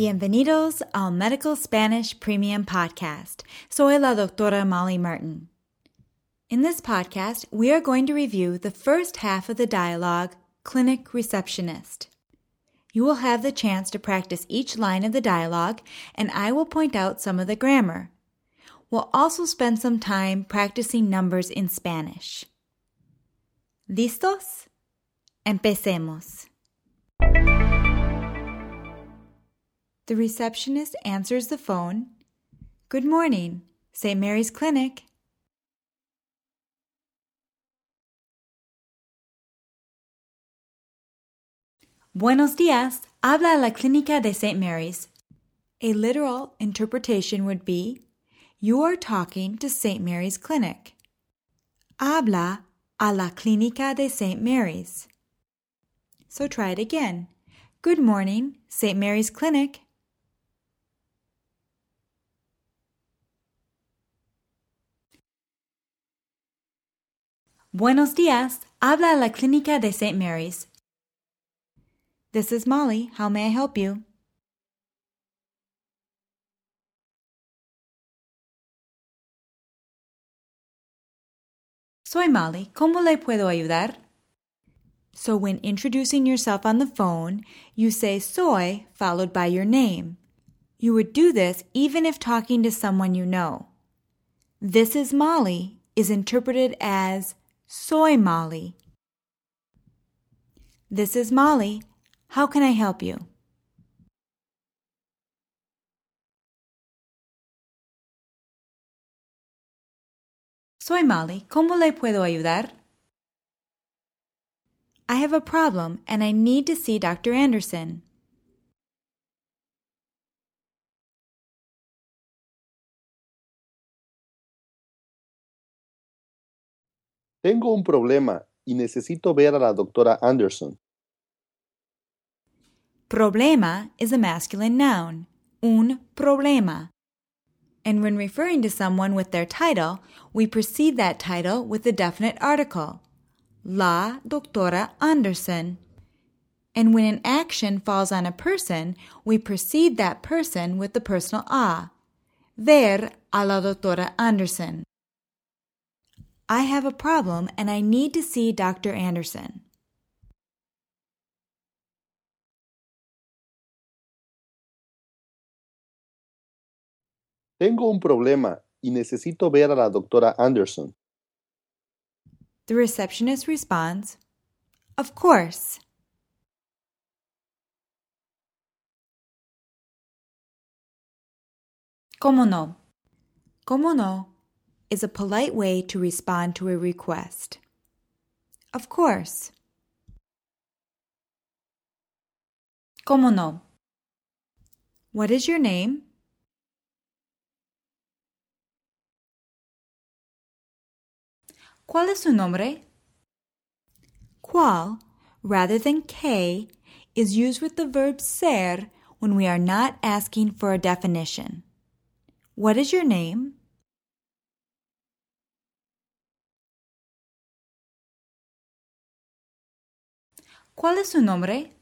Bienvenidos al Medical Spanish Premium Podcast. Soy la doctora Molly Martin. In this podcast, we are going to review the first half of the dialogue, Clinic Receptionist. You will have the chance to practice each line of the dialogue, and I will point out some of the grammar. We'll also spend some time practicing numbers in Spanish. ¿Listos? Empecemos. The receptionist answers the phone. Good morning, St. Mary's Clinic. Buenos días, habla la clínica de St. Mary's. A literal interpretation would be You are talking to St. Mary's Clinic. Habla a la clínica de St. Mary's. So try it again. Good morning, St. Mary's Clinic. Buenos días. Habla a la clínica de St. Mary's. This is Molly. How may I help you? Soy Molly. ¿Cómo le puedo ayudar? So, when introducing yourself on the phone, you say soy followed by your name. You would do this even if talking to someone you know. This is Molly is interpreted as Soy Molly. This is Molly. How can I help you? Soy Molly. ¿Cómo le puedo ayudar? I have a problem and I need to see Dr. Anderson. Tengo un problema y necesito ver a la doctora Anderson. Problema is a masculine noun. Un problema. And when referring to someone with their title, we precede that title with the definite article. La doctora Anderson. And when an action falls on a person, we precede that person with the personal a. Ver a la doctora Anderson. I have a problem and I need to see Dr. Anderson. Tengo un problema y necesito ver a la doctora Anderson. The receptionist responds, Of course. ¿Cómo no? ¿Cómo no? Is a polite way to respond to a request. Of course. ¿Cómo no? What is your name? ¿Cuál es su nombre? ¿Cuál, rather than que, is used with the verb ser when we are not asking for a definition. What is your name? ¿Cuál es su nombre?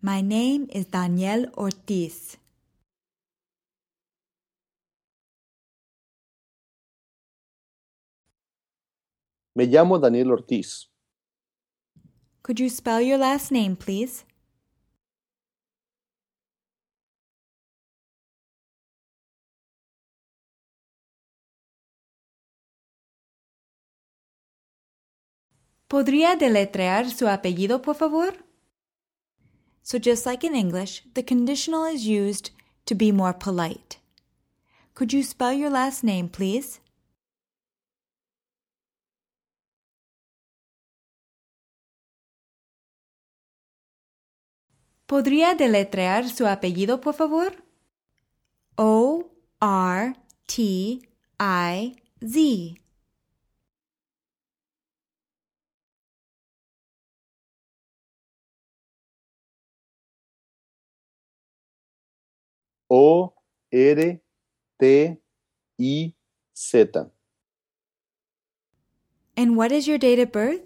My name is Daniel Ortiz. Me llamo Daniel Ortiz. Could you spell your last name, please? ¿Podría deletrear su apellido, por favor? So, just like in English, the conditional is used to be more polite. Could you spell your last name, please? ¿Podría deletrear su apellido, por favor? O R T I Z. O R T I Z. And what is your date of birth?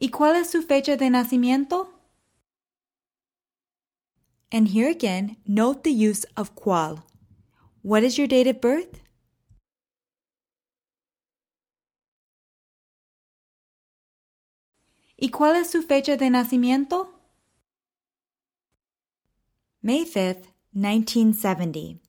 ¿Y cuál es su fecha de nacimiento? And here again, note the use of cual. What is your date of birth? ¿Y cuál es su fecha de nacimiento? May 5th, 1970.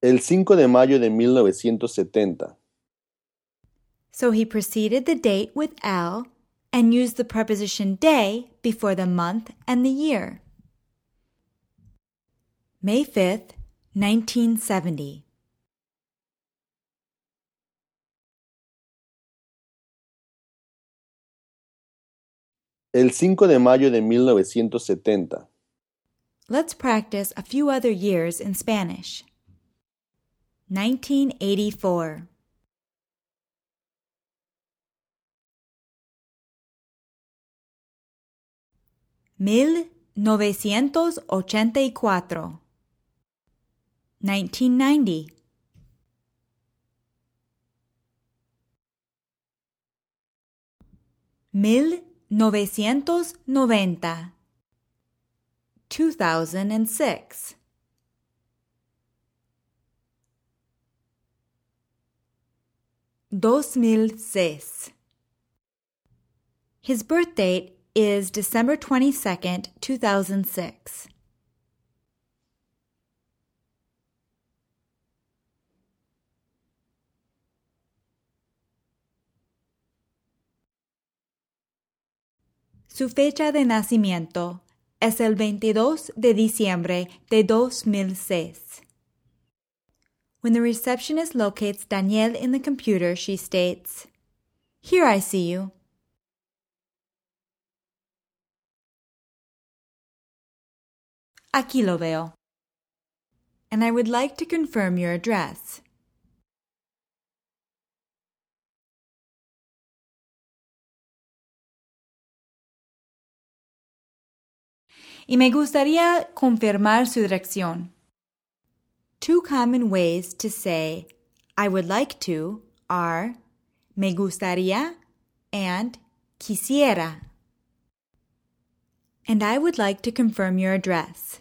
El 5 de mayo de 1970. So he preceded the date with L and used the preposition day before the month and the year. May 5th, 1970. El 5 de mayo de 1970. Let's practice a few other years in Spanish. 1984. Mil novecientos ochenta y cuatro. 1990. Mil novecientos noventa. 2006. Dos mil seis. His birth date is December 22nd, 2006. Su fecha de nacimiento es el 22 de diciembre de 2006. When the receptionist locates Daniel in the computer, she states, Here I see you. Aquí lo veo. And I would like to confirm your address. Y me gustaría confirmar su dirección. Two common ways to say I would like to are me gustaría and quisiera. And I would like to confirm your address.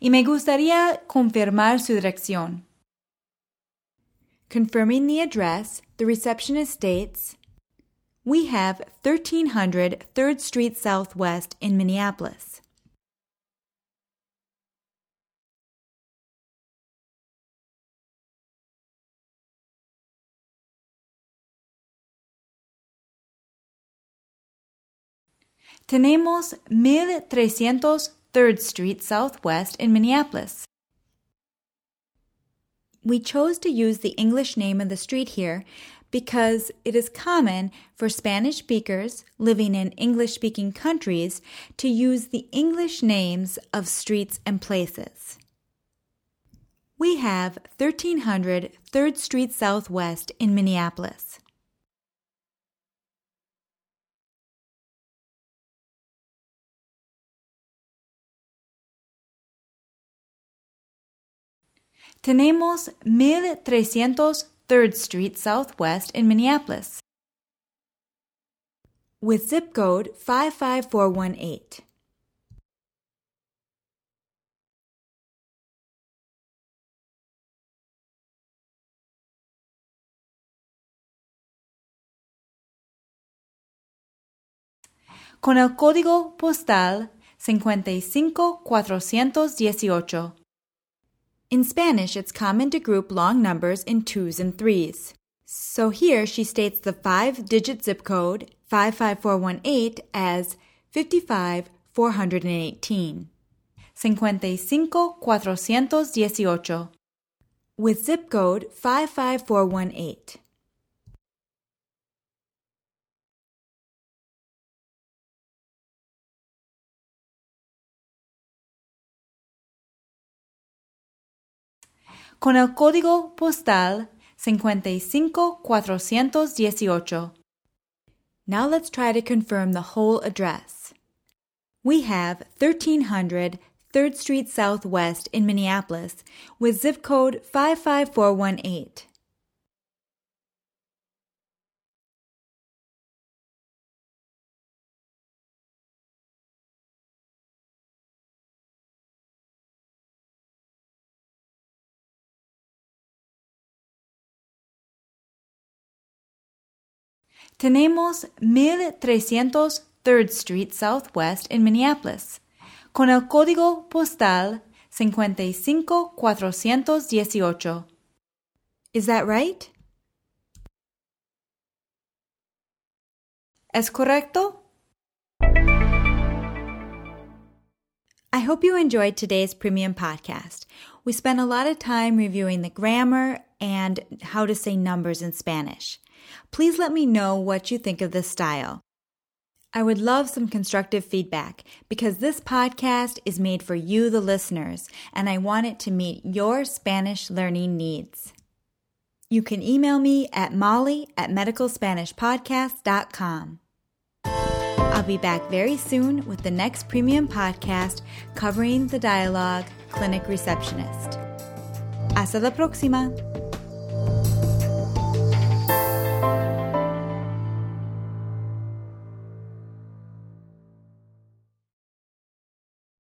Y me gustaría confirmar su dirección. Confirming the address, the receptionist states, We have 1300 3rd Street Southwest in Minneapolis. Tenemos 1300 3rd Street Southwest in Minneapolis. We chose to use the English name of the street here because it is common for Spanish speakers living in English speaking countries to use the English names of streets and places. We have 1300 3rd Street Southwest in Minneapolis. Tenemos 1300 3rd Street Southwest in Minneapolis with zip code 55418. Con el código postal 55418. In Spanish, it's common to group long numbers in twos and threes. So here she states the five digit zip code 55418 as 55418. 55418 with zip code 55418. Con el código postal 55418. Now let's try to confirm the whole address. We have 1300 3rd Street Southwest in Minneapolis with zip code 55418. Tenemos 1300 3rd Street Southwest en Minneapolis, con el código postal 55418. Is that right? ¿Es correcto? I hope you enjoyed today's premium podcast. We spent a lot of time reviewing the grammar and how to say numbers in Spanish. Please let me know what you think of this style. I would love some constructive feedback because this podcast is made for you, the listeners, and I want it to meet your Spanish learning needs. You can email me at molly at medicalspanishpodcast.com. I'll be back very soon with the next premium podcast covering the dialogue Clinic Receptionist. Hasta la próxima!